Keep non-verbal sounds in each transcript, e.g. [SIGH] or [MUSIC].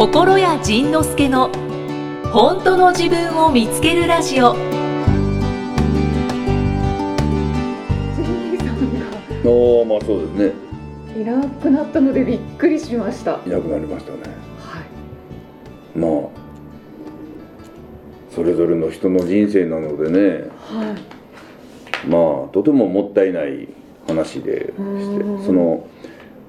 心谷仁之助の本当の自分を見つけるラジオ。ジさんが。おーまあそうですね。いなくなったのでびっくりしました。はいなくなりましたね。い。まあそれぞれの人の人生なのでね。はい。まあとてももったいない話でして。うん。その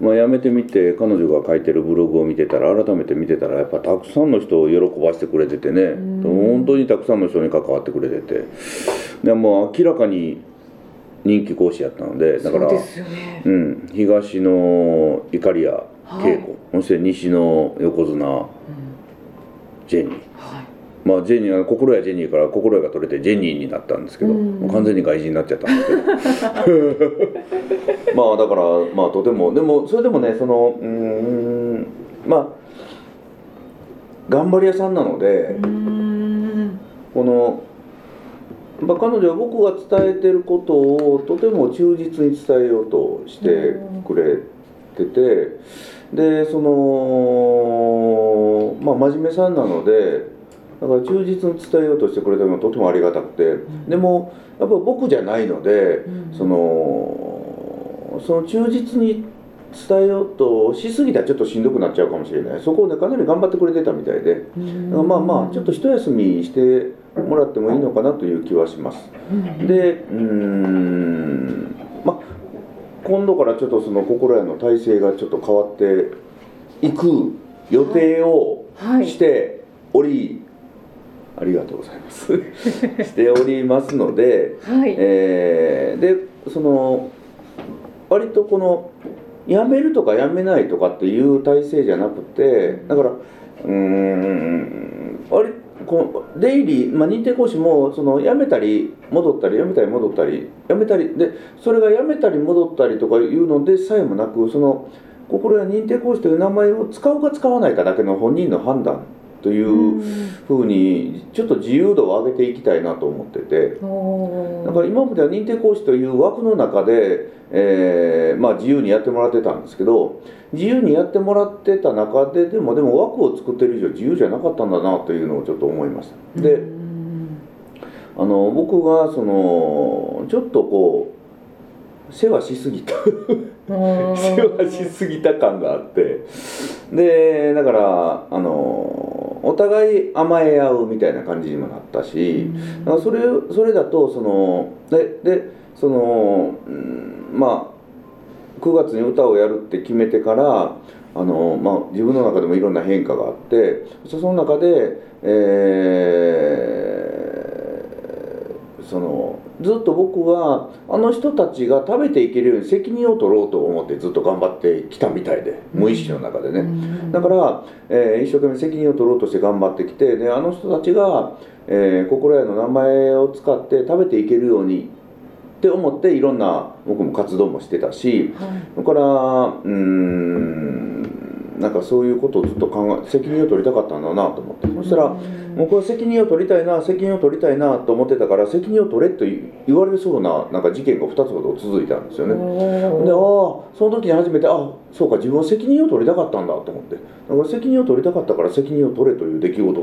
まあ辞めてみて彼女が書いてるブログを見てたら改めて見てたらやっぱたくさんの人を喜ばしてくれててね。ん。本当にたくさんの人に関わってくれてて。でもう明らかに人気講師やったのでだからそうね。うん、東のイカリアはい。そして西の横綱うん。ジェニー。はい。まあジェニーは心やジェニーから心得が取れてジェニーになったんですけど、うん完全に外人になっちゃったんですけど [LAUGHS] まあだからまあとてもでもそれでもねそのうーんまあ頑張り屋さんなので。このまあ、彼女は僕が伝えてることをとても忠実に伝えようとしてくれててでそのまあ真面目さんなのでだから忠実に伝えようとしてくれたのがとてもありがたくてでもやっぱ僕じゃないのでうん。そのその忠実に伝えようとしすぎたらちょっとしんどくなっちゃうかもしれない。そこをねかなり頑張ってくれてたみたいで。うん。まあまあちょっと一休みしてもらってもいいのかなという気はします。うん。でうーんまあ今度からちょっとその心屋の体制がちょっと変わっていく予定をはい。しており、ありがとうございます [LAUGHS] しておりますので、はい。えーでその割とこの辞めるとか辞めないとかっていう体制じゃなくてだからうーん割このデイリー、まあ、認定講師もその辞めたり戻ったり辞めたり戻ったり辞めたりでそれが辞めたり戻ったりとかいうのでさえもなくその心や認定講師という名前を使うか使わないかだけの本人の判断というふうにちょっと自由度を上げていきたいなと思ってて。だから今までは認定講師という枠の中で、えーまあ、自由にやってもらってたんですけど自由にやってもらってた中ででもでも枠を作ってる以上自由じゃなかったんだなというのをちょっと思いました。でうんあの僕がそのちょっとこう世話しすぎた。[LAUGHS] 世話しすぎた感があって。でだからあのお互い甘え合うみたいな感じにもなったし。それそれだとそのででその、うんまあ9月に歌をやるって決めてからあの、まあ、自分の中でもいろんな変化があってそその中で、えーそのずっと僕はあの人たちが食べていけるように責任を取ろうと思ってずっと頑張ってきたみたいで無意識の中でね。うん。だから、えー一生懸命責任を取ろうとして頑張ってきてであの人たちが、えー心屋の名前を使って食べていけるようにって思っていろんな僕も活動もしてたしはい。だからうーんなんかそういうことをずっと考え責任を取りたかったんだなと思って。そしたらうん。僕は責任を取りたいな責任を取りたいなと思ってたから責任を取れと言われそうななんか事件が2つほど続いたんですよね。でああおその時に初めてあそうか自分は責任を取りたかったんだと思って。だから責任を取りたかったから責任を取れという出来事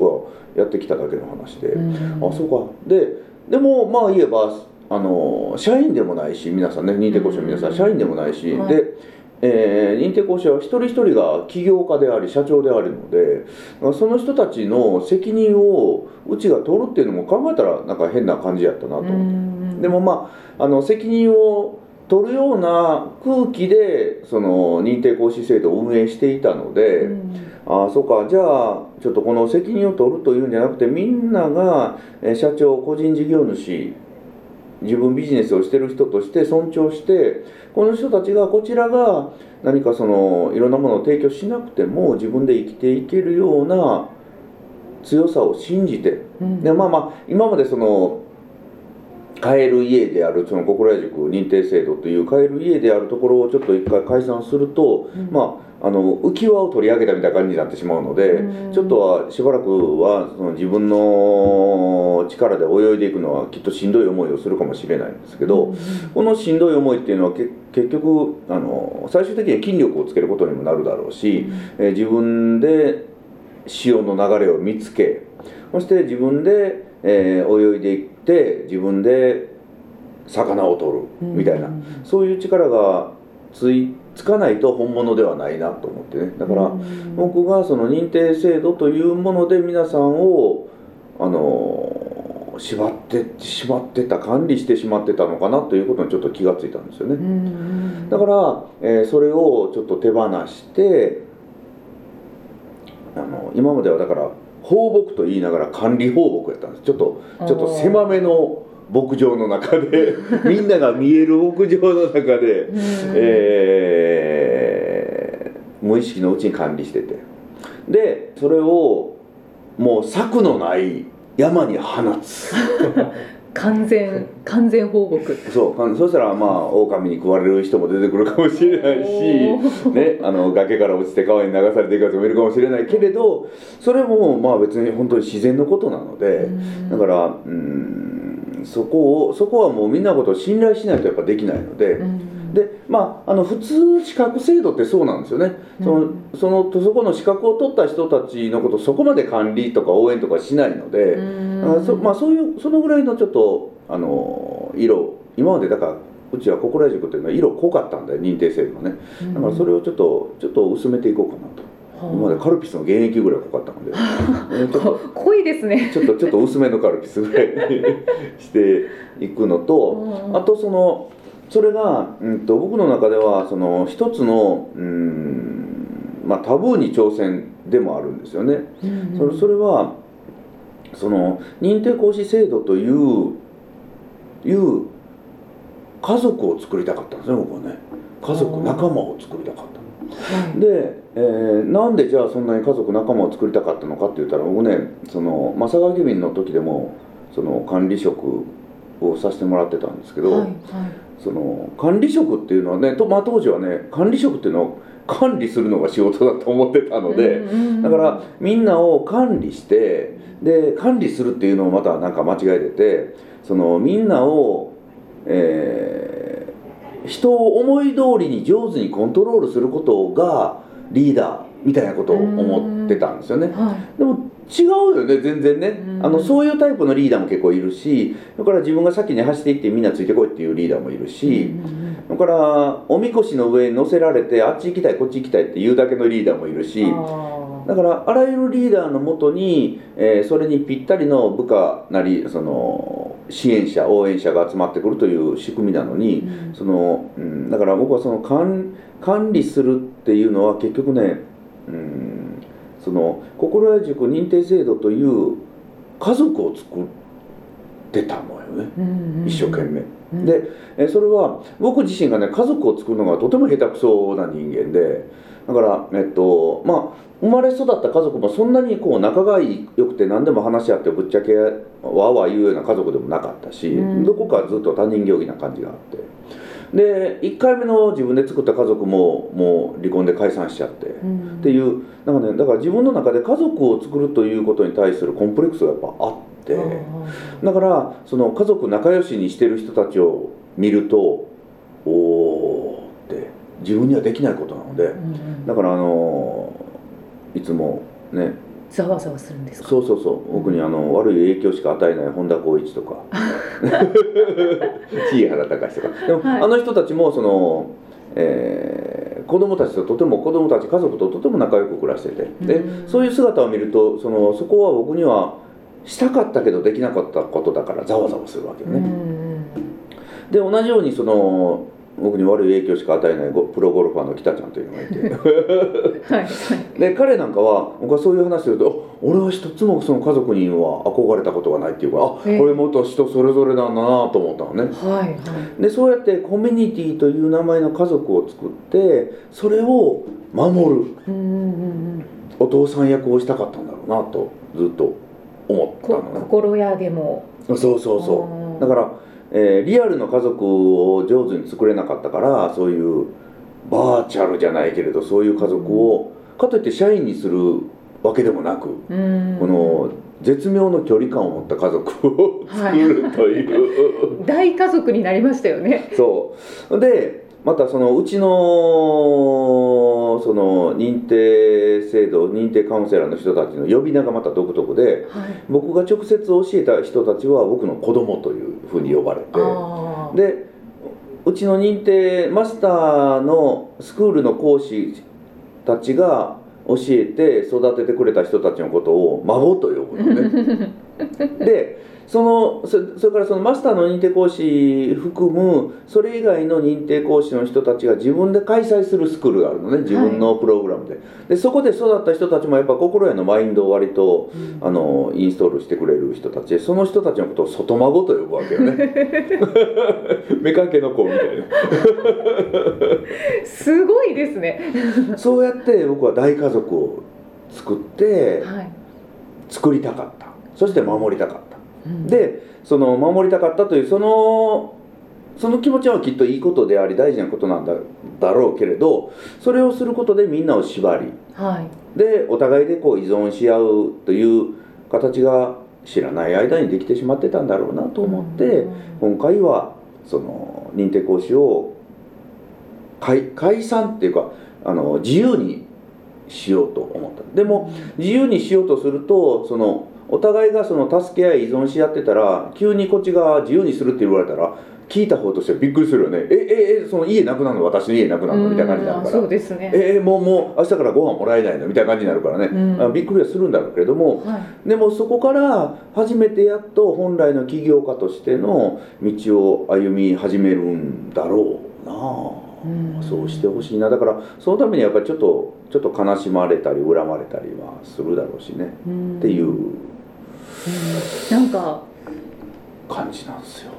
がやってきただけの話で、ーあそうか。ででもまあ言えばあの社員でもないし皆さんね認定講師の皆さん、うん。社員でもないし、はい。で、えー認定講師は一人一人が起業家であり社長であるのでその人たちの責任をうちが取るっていうのも考えたらなんか変な感じやったなと思って。うん。でもまああの責任を取るような空気でその認定講師制度を運営していたので、うん。ああそうか。じゃあちょっとこの責任を取るというんじゃなくてみんながえー社長個人事業主自分ビジネスをしてる人として尊重してこの人たちがこちらが何かそのいろんなものを提供しなくても自分で生きていけるような強さを信じて。うん。でまあまあ今までその買える家であるその心屋塾認定制度という買える家であるところをちょっと一回解散すると、うん。まああの浮き輪を取り上げたみたいな感じになってしまうので、うん。ちょっとはしばらくはその自分の力で泳いでいくのはきっとしんどい思いをするかもしれないんですけど、このしんどい思いっていうのはけ結局あの最終的には筋力をつけることにもなるだろうし、えー自分で潮の流れを見つけそして自分で、えー泳いでいって自分で魚を取るみたいな、そういう力がついつかないと本物ではないなと思ってね。だから、僕がその認定制度というもので皆さんをあの縛って縛ってた管理してしまってたのかなということにちょっと気がついたんですよね。だから、えーそれをちょっと手放してあの今まではだから放牧と言いながら管理放牧やったんです。ちょっとちょっと狭めの牧場の中で [LAUGHS] みんなが見える牧場の中で、えー無意識のうちに管理してて。でそれをもう策のない山に放つ [LAUGHS] 完全完全放牧。そうかそしたらまあ狼に食われる人も出てくるかもしれないし、ね、あの崖から落ちて川に流されていくやつもいるかもしれないけれどそれもまあ別に本当に自然のことなので、だからうんそこをそこはもうみんなのことを信頼しないとやっぱできないので。でまあ、あの普通資格制度ってそうなんですよね、そのそのそこの資格を取った人たちのことをそこまで管理とか応援とかしないので、あそまあ、そういうそのぐらいのちょっとあの色今までだからうちは小倉塾っていうのは色濃かったんで認定制度がね。だからそれをちょっとちょっと薄めていこうかなと。今までカルピスの原液ぐらい濃かったので、えちょっと濃いですね。ちょっとちょっと薄めのカルピスぐらいに [LAUGHS] していくのと、あとそのそれが、うん、と僕の中ではその一つの、うんまあ、タブーに挑戦でもあるんですよね。それそれはその認定講師制度といういう家族を作りたかったんですね僕はね。家族仲間を作りたかった。で、えーなんでじゃあそんなに家族仲間を作りたかったのかって言ったら僕ねその正垣便の時でもその管理職をさせてもらってたんですけど、はいはいその管理職っていうのはねと、まあ、当時はね管理職っていうのを管理するのが仕事だと思ってたので、だからみんなを管理してで管理するっていうのをまたなんか間違えててそのみんなを、えー人を思い通りに上手にコントロールすることがリーダーみたいなことを思ってたんですよね。はい。でも違うよね全然ね。うん。あのそういうタイプのリーダーも結構いるしだから自分が先に走っていってみんなついてこいっていうリーダーもいるし、だからおみこしの上に乗せられてあっち行きたいこっち行きたいっていうだけのリーダーもいるしあだからあらゆるリーダーのもとに、えーそれにぴったりの部下なりその支援者応援者が集まってくるという仕組みなのに、ーそのうん、だから僕はその管管理するっていうのは結局ね、うん、その心得塾認定制度という家族を作ってたのよね。うん一生懸命。うん。でえーそれは僕自身がね家族を作るのがとても下手くそな人間でだからえっとまあ生まれ育った家族もそんなにこう仲がいいよくて何でも話し合ってぶっちゃけわーわー言うような家族でもなかったし、うん。どこかずっと他人行儀な感じがあってで1回目の自分で作った家族ももう離婚で解散しちゃって、うんっていうなんかねだから自分の中で家族を作るということに対するコンプレックスがやっぱあって。だからその家族仲良しにしてる人たちを見るとおおって自分にはできないことなのでうんだからあのいつもねざわざわするんですか？そうそうそう。僕にあの悪い影響しか与えない本田光一とか。[LAUGHS] 地井原隆とか。でも、はい。あの人たちもその、えー子供たちととても子供たち家族ととても仲良く暮らしてて。でうん。そういう姿を見るとそのそこは僕にはしたかったけどできなかったことだからざわざわするわけよね。うん。で同じようにその僕に悪い影響しか与えないゴプロゴルファーの北ちゃんというのがいて。はいはい。[LAUGHS] で彼なんかは僕はそういう話すると「俺は一つもその家族には憧れたことがない」っていうからあこえ。えれもっと人それぞれなんだなと思ったのね。はいはい。でそうやってコミュニティという名前の家族を作ってそれを守る。うんうんうんお父さん役をしたかったんだろうなとずっと思ったこのね。心やでも。そうそうそう。うんだから、えーリアルの家族を上手に作れなかったからそういうバーチャルじゃないけれどそういう家族をかといって社員にするわけでもなく、うん。この絶妙の距離感を持った家族を作るという、[LAUGHS] 大家族になりましたよね。そう。でまたそのうちのその認定制度認定カウンセラーの人たちの呼び名がまた独特ではい。僕が直接教えた人たちは僕の子供というふうに呼ばれて。でうちの認定マスターのスクールの講師たちが教えて育ててくれた人たちのことを孫と呼ぶのね。[LAUGHS] でそのそそれからそのマスターの認定講師含むそれ以外の認定講師の人たちが自分で開催するスクールがあるのね。自分のプログラムで,、でそこで育った人たちもやっぱ心得のマインドを割とあのインストールしてくれる人たち。でその人たちのことを外孫と呼ぶわけよね。[LAUGHS] 目かけの子みたいすごいですね。なそうやって僕は大家族を作ってはい。作りたかった。そして守りたかった。うん、でその守りたかったというそのその気持ちはきっといいことであり大事なことなんだだろうけれどそれをすることでみんなを縛りはい。でお互いでこう依存し合うという形が知らない間にできてしまってたんだろうなと思って、うん。今回はその認定講師を解解散っていうかあの自由にしようと思った。でも自由にしようとするとそのお互いがその助け合い依存し合ってたら急にこっちが自由にするって言われたら聞いた方としてはびっくりするよね。えええその家なくなるの私の家なくなるのみたいな感じになるうんから。そうですね。えー、もうもう明日からご飯もらえないのみたいな感じになるからね、うん。あびっくりはするんだろうけれどもはい。でもそこから初めてやっと本来の起業家としての道を歩み始めるんだろうな。あ、うん。そうしてほしいな。だからそのためにやっぱりちょっとちょっと悲しまれたり恨まれたりはするだろうしね、うん。っていうなんか感じなんですよ。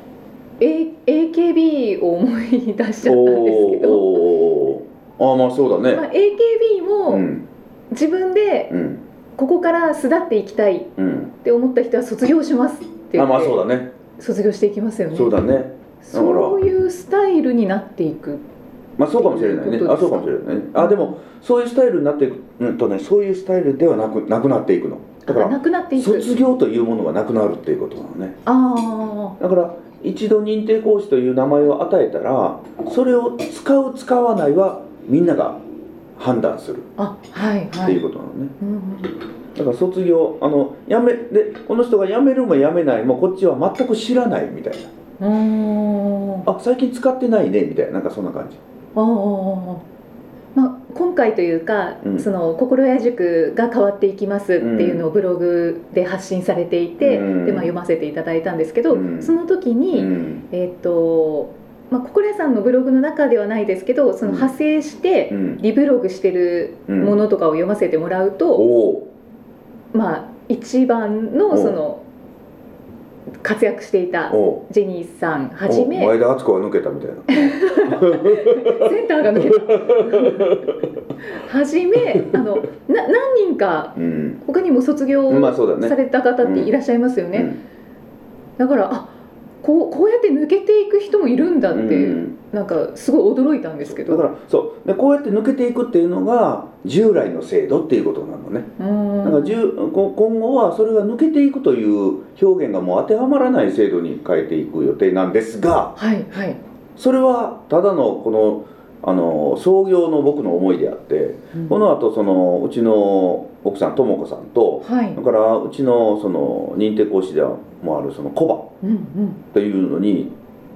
A AKB を思い出しちゃったんですけど、ああまあそうだまあ、ね。AKB もうん自分でうんここから巣立っていきたいっうん。て思った人は卒業しますって言ってあまあそうだね。卒業していきますよね。そうだね。そういうスタイルになっていく。まあそうかもしれないね。あそうかもしれないね。あでもそういうスタイルになっていくうんとねそういうスタイルではなくなくなっていくの。だからあなくなっていく。卒業というものがなくなるっていうことなのね。あだから一度認定講師という名前を与えたらそれを使う使わないはみんなが判断する。あ、あはい。ってはい。いうことなのね、うんだから卒業あのやめでこの人が辞めるも辞めないもこっちは全く知らないみたいな。あ最近使ってないねみたいななんかそんな感じあー。まあ今回というか、うん。その心屋塾が変わっていきますっていうのをブログで発信されていて、うん。でまあ読ませていただいたんですけど、うん。その時に、うん。えっ、と、まあ、心屋さんのブログの中ではないですけどその派生してうん。リブログしてるうんものとかを読ませてもらうと、おおまあ一番のおその活躍していたおジェニーさんはじめお前田敦子が抜けたみたいな [LAUGHS] [LAUGHS] センターが抜けた。はじめあのな何人かうん。他にも卒業された方っていらっしゃいますよね、うん。だからあこうこうやって抜けていく人もいるんだっていう、うん。なんかすごい驚いたんですけど。だからそう。でこうやって抜けていくっていうのが従来の制度っていうことなのね。うん。だからじゅこ今後はそれが抜けていくという表現がもう当てはまらない制度に変えていく予定なんですが。はいはい、それはただのこのあの創業の僕の思いであってこの後そのうちの奥さんとも子さんとはい。だからうちのその認定講師でもあるそのコバうんというのに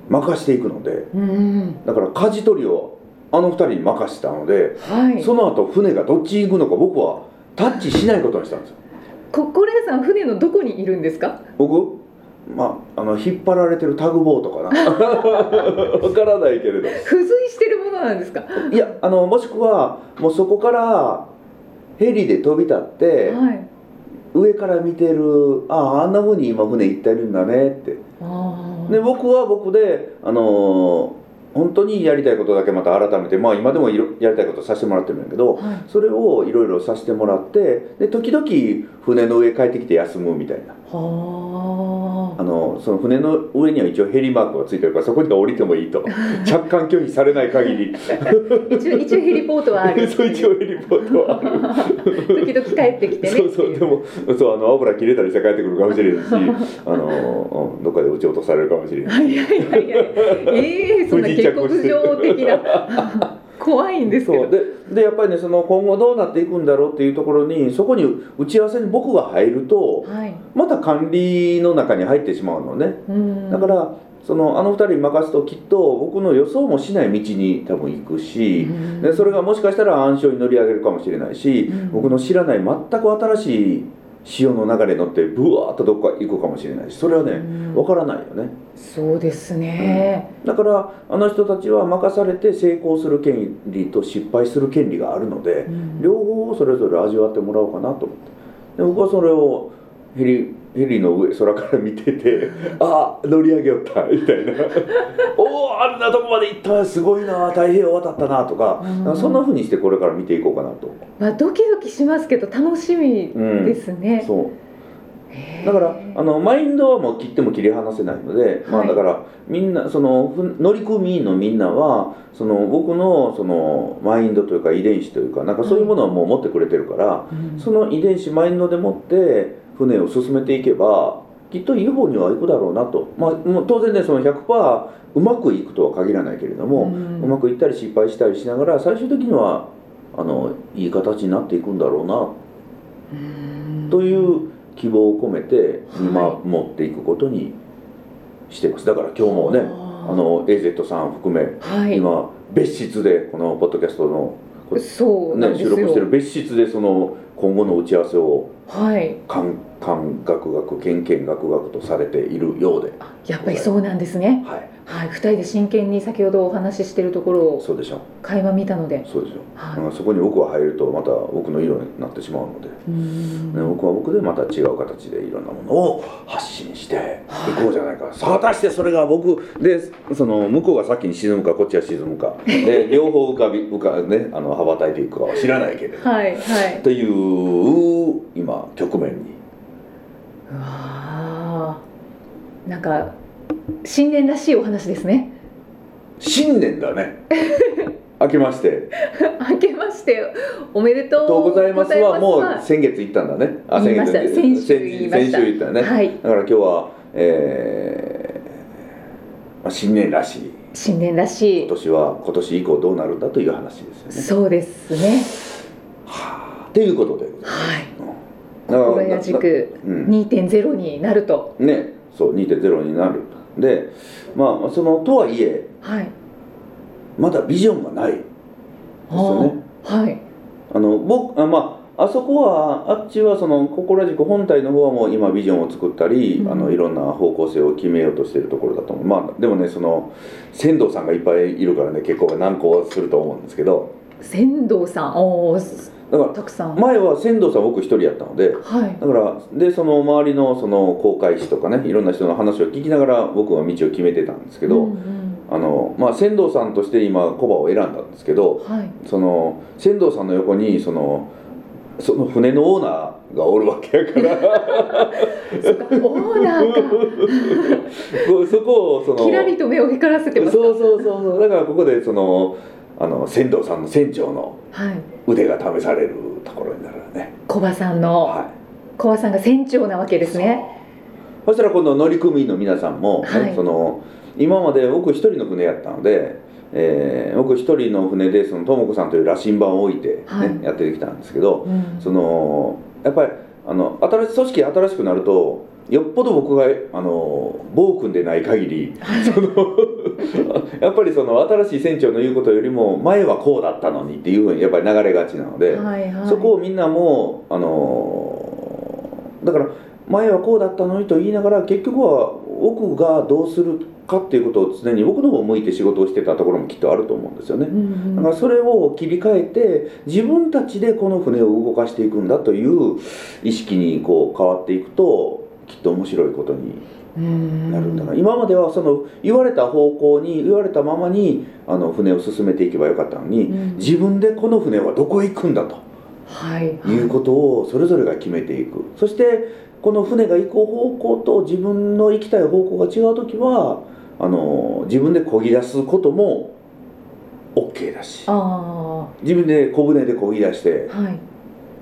任していくのでうんうんだから舵取りをあの二人に任せたのではい。その後船がどっち行くのか僕はタッチしないことにしたんですよ。心屋さん船のどこにいるんですか？僕？まああの引っ張られてるタグボートかな。[LAUGHS] わからないけれど。付随してるものなんですか？いやあのもしくはもうそこからヘリで飛び立ってはい。上から見てるあああんな風に今船行ってるんだねって。あで僕は僕であのー本当にやりたいことだけまた改めてまあ今でもやりたいことさせてもらってるんだけどはい。それをいろいろさせてもらってで時々船の上帰ってきて休むみたいなのその船の上には一応ヘリマークがついてるからそこには降りてもいいと。[LAUGHS] 着艦拒否されない限り。ー一応一応ヘリポートはある。[LAUGHS] そう一応ヘリポートはある。[LAUGHS] 時々帰ってきてね。そうそうでもそうあの油切れたりして帰ってくるかもしれないしあのうんどっかで撃ち落とされるかもしれないはいはいはいはいええそんな不時結着して国上的な怖いんですけど。ででやっぱりねその今後どうなっていくんだろうっていうところにそこに打ち合わせに僕が入るとはい。また管理の中に入ってしまうのね。うん。だからそのあの二人に任すときっと僕の予想もしない道に多分行くし、うん。でそれがもしかしたら暗礁に乗り上げるかもしれないし、うん。僕の知らない全く新しい潮の流れに乗ってブワーッとどっか行くかもしれないしそれはねうん。わからないよね。そうですね、だからあの人たちは任されて成功する権利と失敗する権利があるので、うん。両方をそれぞれ味わってもらおうかなと思って。で僕はそれをヘリヘリの上空から見てて [LAUGHS] ああ乗り上げよったみたいな。[LAUGHS] おおあんなとこまで行ったすごいな太平洋渡ったなとか,、うん。そんな風にしてこれから見ていこうかなと、まあ、ドキドキしますけど楽しみですね、そう。へー。だからあのマインドはもう切っても切り離せないので、まあ、はいだからみんなそのふ乗組員のみんなはその僕のそのマインドというか遺伝子というかなんかそういうものはもう持ってくれてるから、うん。その遺伝子マインドでもって船を進めていけばきっといい方には行くだろうなと、まあ、もう当然ねその100%うまくいくとは限らないけれども、うん。うまくいったり失敗したりしながら最終的にはあのいい形になっていくんだろうなうん。という希望を込めて見は守っていくことにしてます。だから今日もねあの AZ さん含めはい。今別室でこのポッドキャストの、ね、そうなんですよ、収録してる別室でその今後の打ち合わせをはい。感感学学研研学学とされているようで、やっぱりそうなんですね。はい、はい二人で真剣に先ほどお話ししてるところをそうでしょ。会話見たので。そうですよ、はい。うんそこに僕は入るとまた僕の色になってしまうので、うん。ね、僕は僕でまた違う形でいろんなものを発信してい。こうじゃないか、さあ果たしてそれが僕でその向こうが先に沈むかこっちが沈むか。[LAUGHS] で両方浮かび浮かねあの羽ばたいていくかは知らないけれど、はいはい。という今局面に。うわー。なんか新年らしいお話ですね。新年だね。[LAUGHS] 明けまして。明けましておめでとうとうございますはもうは先月行ったんだね。言いました先月先週先週行った。ね、はい。だから今日は、えーまあ、新年らしい。新年らしい。今年は今年以降どうなるんだという話ですよね。そうですね。はあ、ということで。ござい。ます。はいだから心谷軸うん、2.0になると。ね。そう2.0になるでまあそのとはいえはい。まだビジョンがないですよね。はい。あの僕あまああそこはあっちはその心軸本体の方はもう今ビジョンを作ったり、うん。あのいろんな方向性を決めようとしているところだと思う。まあでもねその仙道さんがいっぱいいるからね結構難航すると思うんですけど。仙道さんおーだかたくさん。ら前は仙道さん僕一人やったのではい。だからでその周りのその航海士とかねいろんな人の話を聞きながら僕は道を決めてたんですけど、うんうん。あのまあ船頭さんとして今コバを選んだんですけどはい。その船頭さんの横にそのその船のオーナーがおるわけやから。そっかオーナーか。[LAUGHS] そこをそのキラリと目を光らせてますそうそうそうそう。だからここでそのあの船頭さんの船長のはい。腕が試されるところになるよね。コバさんのはい。コバさんが船長なわけですね。そしたら今度乗組員の皆さんも、ねはい。その今まで僕一人の船やったので、えー僕一人の船でその智子さんという羅針盤を置いて、ねはい。やってきたんですけどうん。そのやっぱりあの新しい組織新しくなるとよっぽど僕があの暴君でない限りその [LAUGHS] やっぱりその新しい船長の言うことよりも前はこうだったのにっていうふうにやっぱり流れがちなので。はいはいそこをみんなもあのだから前はこうだったのにと言いながら結局は僕がどうするかっていうことを常に僕の方を向いて仕事をしてたところもきっとあると思うんですよねう。んうんだからそれを切り替えて自分たちでこの船を動かしていくんだという意識にこう変わっていくときっと面白いことにうん。なるんだな、今まではその言われた方向に言われたままにあの船を進めていけばよかったのに、うん。自分でこの船はどこへ行くんだとはいい。うことをそれぞれが決めていく。そしてこの船が行く方向と自分の行きたい方向が違う時はあの自分で漕ぎ出すことも OK だし。あ自分で小舟で漕ぎ出してあはい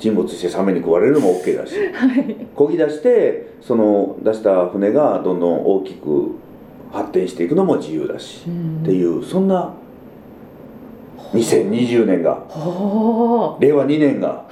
沈没してサメに食われるのも OK だし。はい。漕ぎ出してその出した船がどんどん大きく発展していくのも自由だし、っていうそんな2020年がは令和2年が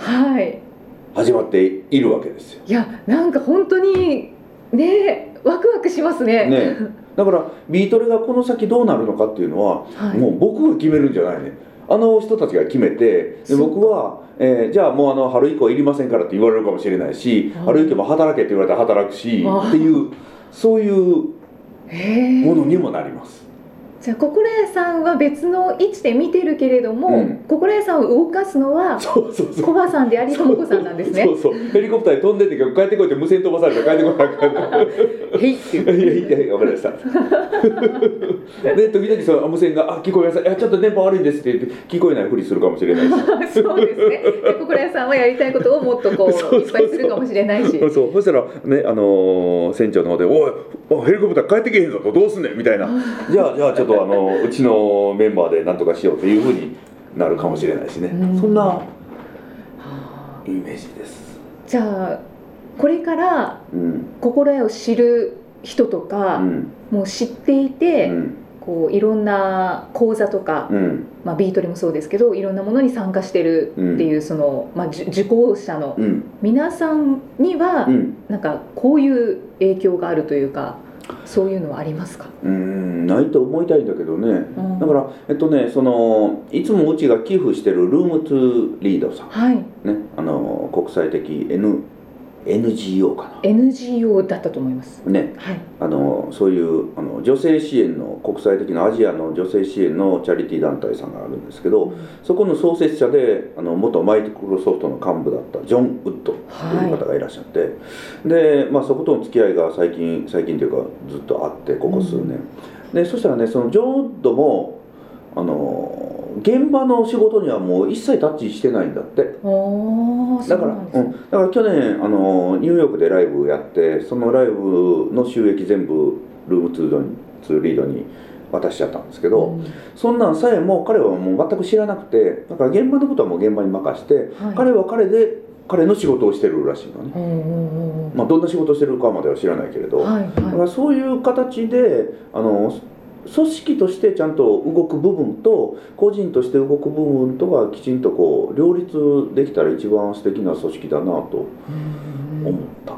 始まっているわけですよ。い。やなんか本当にねワクワクしますね。ねだからビートルがこの先どうなるのかっていうのは、はい。もう僕が決めるんじゃないねあの人たちが決めてで僕は、えーじゃあもうあの春以降いりませんからって言われるかもしれないしあー春以降も働けって言われたら働くしっていうそういうものにもなります。じゃあ心屋さんは別の位置で見てるけれども、うん。心屋さんを動かすのはそうそうそう。コバさんでありともこさんなんですね。そうそう。ヘリコプターで飛んでって帰ってこいって無線飛ばされて帰ってこなあかんのへいっていやいや分かりましたで時々その無線が「あ聞こえませんいやちょっと電波悪いです」って言って聞こえないふりするかもしれないし。そうですね。で心屋さんはやりたいことをもっとこ [LAUGHS] う。いっぱいするかもしれないし。そう。そしたらねあのー船長の方で「おいおいヘリコプター帰ってけへんぞ」と「どうすんねん」みたいな「[LAUGHS] じゃあじゃあちょっとあのうちのメンバーでなんとかしよう」っていうふうになるかもしれないしね。うん。そんなはあ。イメージです。じゃあこれからうん。心屋を知る人とか、うん。もう知っていて、うんこういろんな講座とか、うん。まあ、ビートルもそうですけどいろんなものに参加してるっていう、その、まあ、受受講者のうん。皆さんには、うん。なんかこういう影響があるというかそういうのはありますか、うんないと思いたいんだけどね。うん。だからえっとねそのいつもうちが寄付してるルームトゥリードさん。はい。ねあの国際的 N NGO か NGO だったと思います。なね。はい。あのそういうあの女性支援の国際的なアジアの女性支援のチャリティー団体さんがあるんですけどそこの創設者であの元マイクロソフトの幹部だったジョン・ウッドという方がいらっしゃって、で、まあ、そことの付き合いが最近最近というかずっとあってここ数年、でそしたらねそのジョン・ウッドもあの現場の仕事にはもう一切タッチしてないんだって。だから、うなん。だから去年あのニューヨークでライブやってそのライブの収益全部ルームツードにツーリードに渡しちゃったんですけど、うん。そんなんさえも彼はもう全く知らなくてだから現場のことはもう現場に任して、はい。彼は彼で彼の仕事をしてるらしいのね、うんうんうんまあ、どんな仕事をしてるかまでは知らないけれど、はいはだからそういう形であの組織としてちゃんと動く部分と個人として動く部分とがきちんとこう両立できたら一番素敵な組織だなと思った。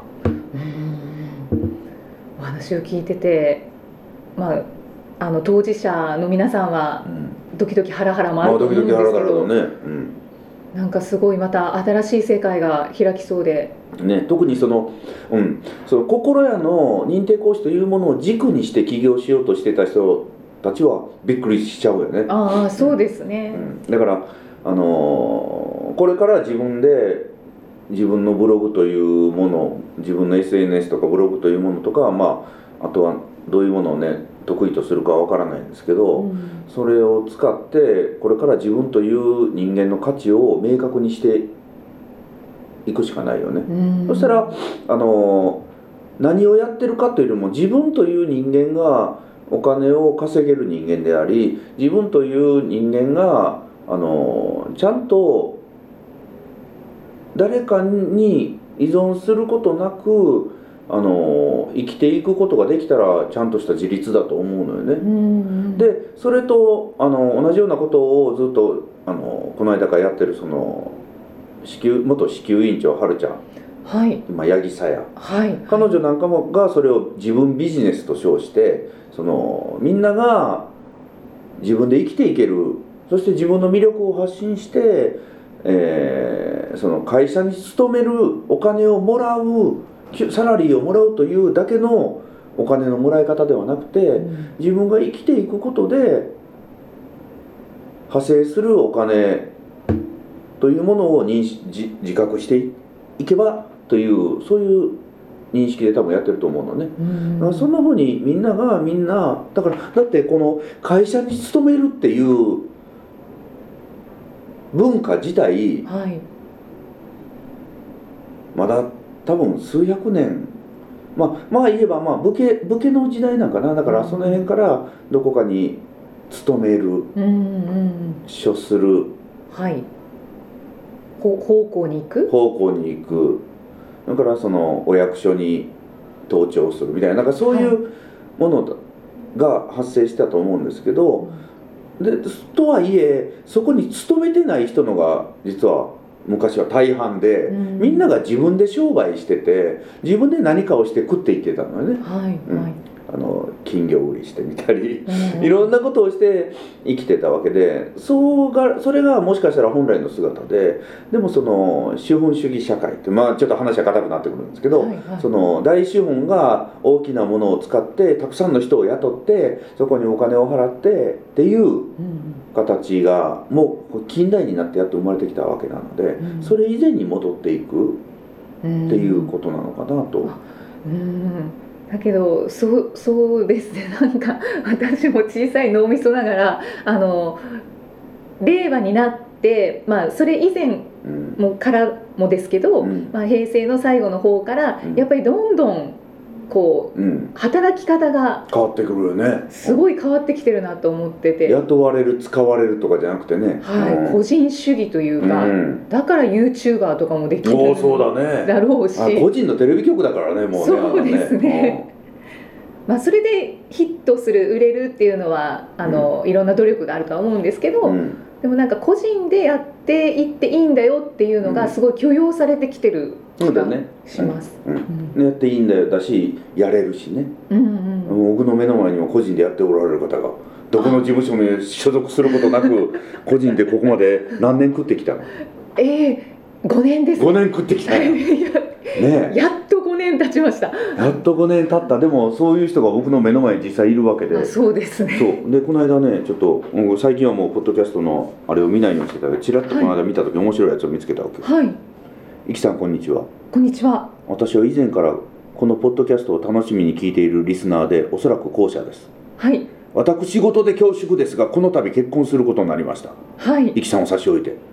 お話を聞いててまああの当事者の皆さん。はドキドキハラハラもあると思うん。キドキハラハラだね。うん。なんかすごいまた新しい世界が開きそうで。ね、特にその,、うん、その心屋の認定講師というものを軸にして起業しようとしてた人たちはびっくりしちゃうよね、ああそうですうね、ん、だから、あのーこれから自分で自分のブログというもの自分の SNS とかブログというものとか、まあ、あとはどういうものをね得意とするかわからないんですけど、うんそれを使ってこれから自分という人間の価値を明確にしていくしかないよね。うんそしたらあの何をやってるかというよりも自分という人間がお金を稼げる人間であり自分という人間があのちゃんと誰かに依存することなくあの生きていくことができたらちゃんとした自立だと思うのよね。うんでそれとあの同じようなことをずっとあのこの間からやってるその支給元支給委員長はるちゃん。はい。今八木さや。はい。彼女なんかもがそれを自分ビジネスと称してそのみんなが自分で生きていける。そして自分の魅力を発信して、えーその会社に勤めるお金をもらうきサラリーをもらうというだけのお金のもらい方ではなくて、うん。自分が生きていくことで派生するお金というものを認識自自覚していけばというそういう認識で多分やってると思うのね。うん。だからそんなふうにみんながみんなだからだってこの会社に勤めるっていう文化自体はい。まだ多分数百年。まあまあ言えばまあ武家武家の時代なんかな。だからその辺からどこかに勤めるうんうんうん処する。はい。ほ方向に行く？方向に行く。だからそのお役所に登庁する。みたいな。なんかそういうものが発生したと思うんですけど、でとはいえそこに勤めてない人のが実は昔は大半で、うん。みんなが自分で商売してて自分で何かをして食っていってたのよね。はいうん。はいあの金魚売りしてみたり。うんいろんなことをして生きてたわけでそうがそれがもしかしたら本来の姿ででもその資本主義社会ってまあちょっと話は硬くなってくるんですけど、はいはいその大資本が大きなものを使ってたくさんの人を雇ってそこにお金を払ってっていううん形がもう近代になってやっと生まれてきたわけなので、うんそれ以前に戻っていくうんっていうことなのかなと。うんだけどそうそうですね。なんか私も小さい脳みそながらあの令和になってまあそれ以前うん。もからもですけど、うん。まあ、平成の最後の方からうん。やっぱりどんどんこううん、働き方が変わってくるよね。すごい変わってきてるなと思ってて、雇われる使われるとかじゃなくてね。はい、うん。個人主義というか、うん。だから YouTuber とかもできるそうだね。だろうし。あ個人のテレビ局だからねもうねそうですね。まあ、それでヒットする売れるっていうのはあの、いろんな努力があるとは思うんですけど、うんでもなんか個人でやっていっていいんだよっていうのうん。がすごい許容されてきてる気がそうだねします。やっていいんだよだしやれるしね、うんうん僕の目の前にも個人でやっておられる方がどこの事務所に所属することなく [LAUGHS] 個人でここまで何年食ってきたの？ええ5年です。5年食ってきたよ。[LAUGHS] ねえ。やっと5年経ちました？やっと5年経った？でもそういう人が僕の目の前に実際いるわけで。あそうですね。そう。でこの間ねちょっとうん最近はもうポッドキャストのあれを見ないようにしてたけどちらっとこの間見た時面白いやつを見つけたわけよはい、いきさんこんにちは。こんにちは。私は以前からこのポッドキャストを楽しみに聞いているリスナーでおそらく後者です。はい、私事で恐縮ですがこの度結婚することになりました。はい、いきさんを差し置いて。あ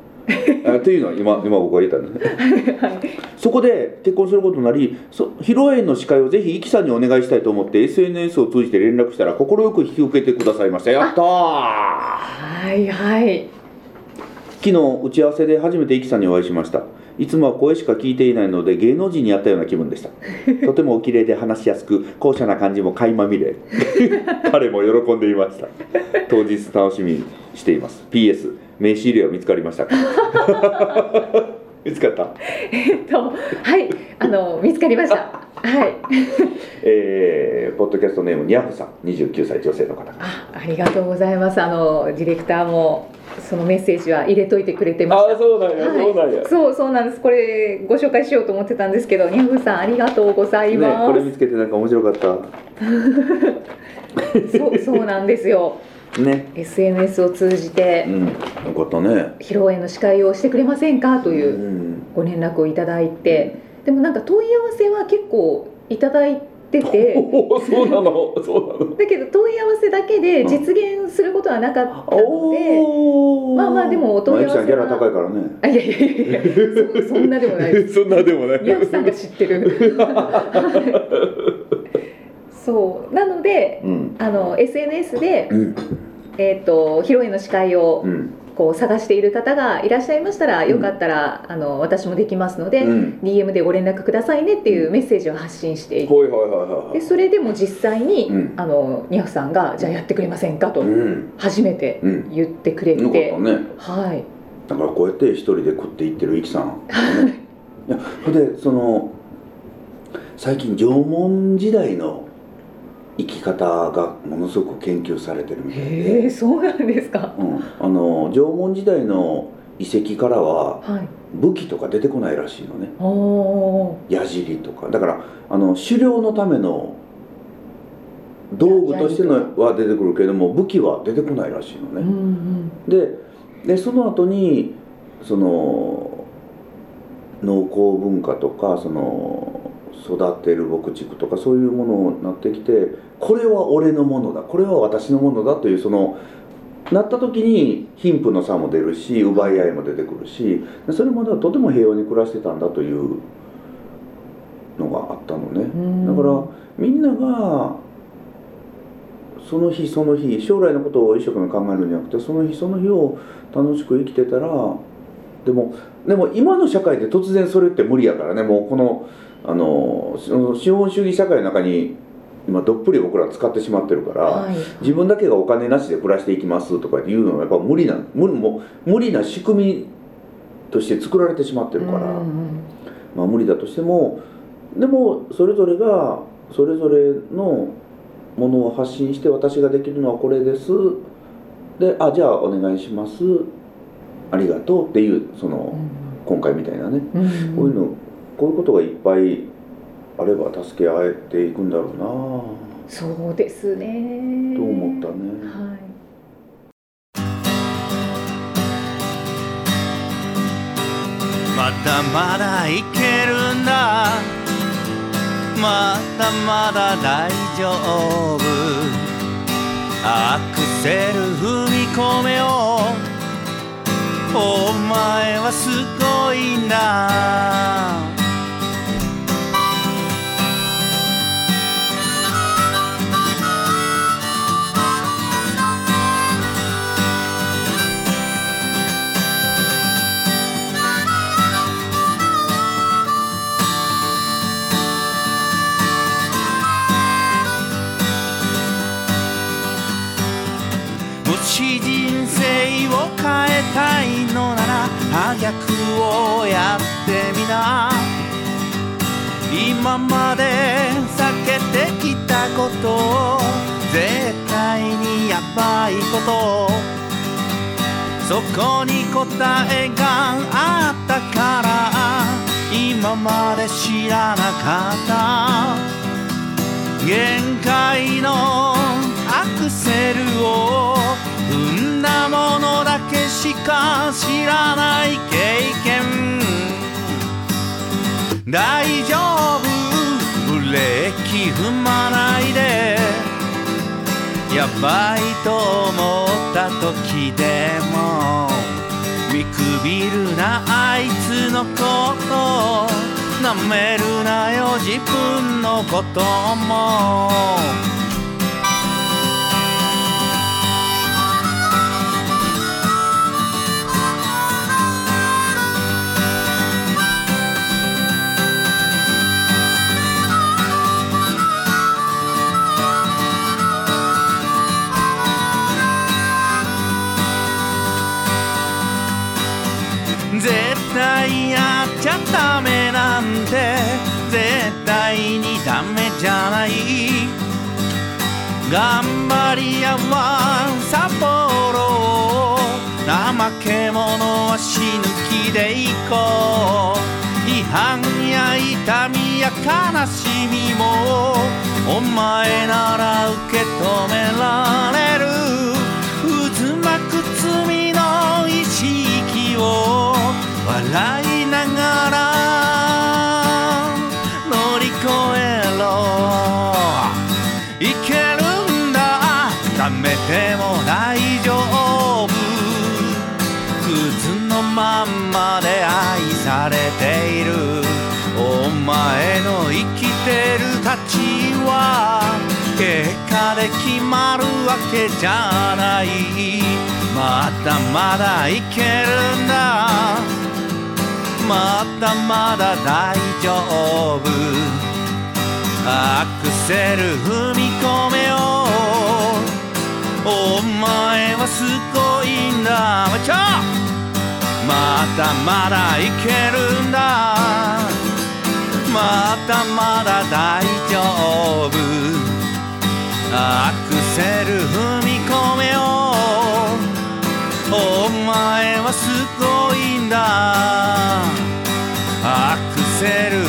というのは今今僕が言ったのね。はい。そこで結婚することになりそ披露宴の司会をぜひイキさんにお願いしたいと思って SNS を通じて連絡したら快く引き受けてくださいました。やったー！はい、はい。昨日打ち合わせで初めてイキさんにお会いしました。いつもは声しか聞いていないので芸能人に会ったような気分でした。[LAUGHS] とてもお綺麗で話しやすく高尚な感じも垣間見れ [LAUGHS] 彼も喜んでいました。当日楽しみにしています。PS 名刺入れは見つかりましたか？[LAUGHS] 見つかった？えっと、はい、あの見つかりました。はい。えー、ポッドキャストネームにゃふさん29歳女性の方あ、ありがとうございます。あのディレクターもそのメッセージは入れといてくれてました。そうなんはいそうそうなんです。これご紹介しようと思ってたんですけど、ニャフさんありがとうございねまこれ見つけてなんか面白かったす。[LAUGHS] そうそうなんですよ。ね。SNS を通じてうん。よかったね。披露宴の司会をしてくれませんか？といううん。ご連絡をいただいて、でもなんか問い合わせは結構いただいてて。おおそうなの。そうなの。だけど問い合わせだけで実現することはなかったので、おー。まあまあでもお問い合わせはまあゆきさんギャラ高いからね。あいやいやいやそそんなでもない。[LAUGHS] そんなでもない。宮内さんが知ってる。[LAUGHS] そう。なのでうん。あの SNS で、うん。えー、と披露宴の司会をうん。こう探している方がいらっしゃいましたら、よかったらあの私もできますので、うん。DM でご連絡くださいねっていうメッセージを発信していてはいはいはいはいでそれでも実際に、うん。あのニャフさんがじゃあやってくれませんかとうん。初めてうん。言ってくれて、ね。はい。だからこうやって一人で食っていってるイキさん。い。やでその最近縄文時代の生き方がものすごく研究されてるみたいへでえそうなんですか。うん、あの縄文時代の遺跡からははい。武器とか出てこないらしいのね。おー。矢尻とか。だからあの狩猟のための道具としてのは出てくるけれども武器は出てこないらしいのうんね、うん。ででその後にその農耕文化とかその育てる牧畜とかそういうものになってきてこれは俺のものだこれは私のものだというそのなった時に貧富の差も出るし奪い合いも出てくるしでそれまではとても平和に暮らしてたんだというのがあったのね、うん。だからみんながその日その日将来のことを一生懸命考えるんじゃなくてその日その日を楽しく生きてたらでもでも今の社会で突然それって無理やからね。もうこのあの資本主義社会の中に今どっぷり僕ら使ってしまってるから、はい。自分だけがお金なしで暮らしていきますとかっていうのはやっぱ無理な無理もう無理な仕組みとして作られてしまってるから。うんうんまあ、無理だとしてもでもそれぞれがそれぞれのものを発信して私ができるのはこれです。であじゃあお願いします。ありがとうっていうその今回みたいなね。うんうん。こういうのこういうことがいっぱいあれば助け合えていくんだろうな。そうですね。と思ったね。はい。まだまだいけるんだ。まだまだ大丈夫。アクセル踏み込めよ。お前はすごいんだまで避けてきたことを絶対にやばいことそこに答えがあったから今まで知らなかった。限界のアクセルを踏んだものだけしか知らない経験。大丈夫。ブレーキ踏まないでやばいと思った時でも見くびるなあいつのことなめるなよ自分のことも。ダメじゃない。頑張り屋は札幌怠け者は死ぬ気で行こう。違反や痛みや悲しみもお前なら受け止められる。渦巻く罪の意識を笑い結果で決まるわけじゃない。まだまだいけるんだ。まだまだ大丈夫。アクセル踏み込めよ。うお前はすごいんだ。まだまだいけるんだ。まだまだ大丈夫。アクセル踏み込めよ。お前はすごいんだ。アクセル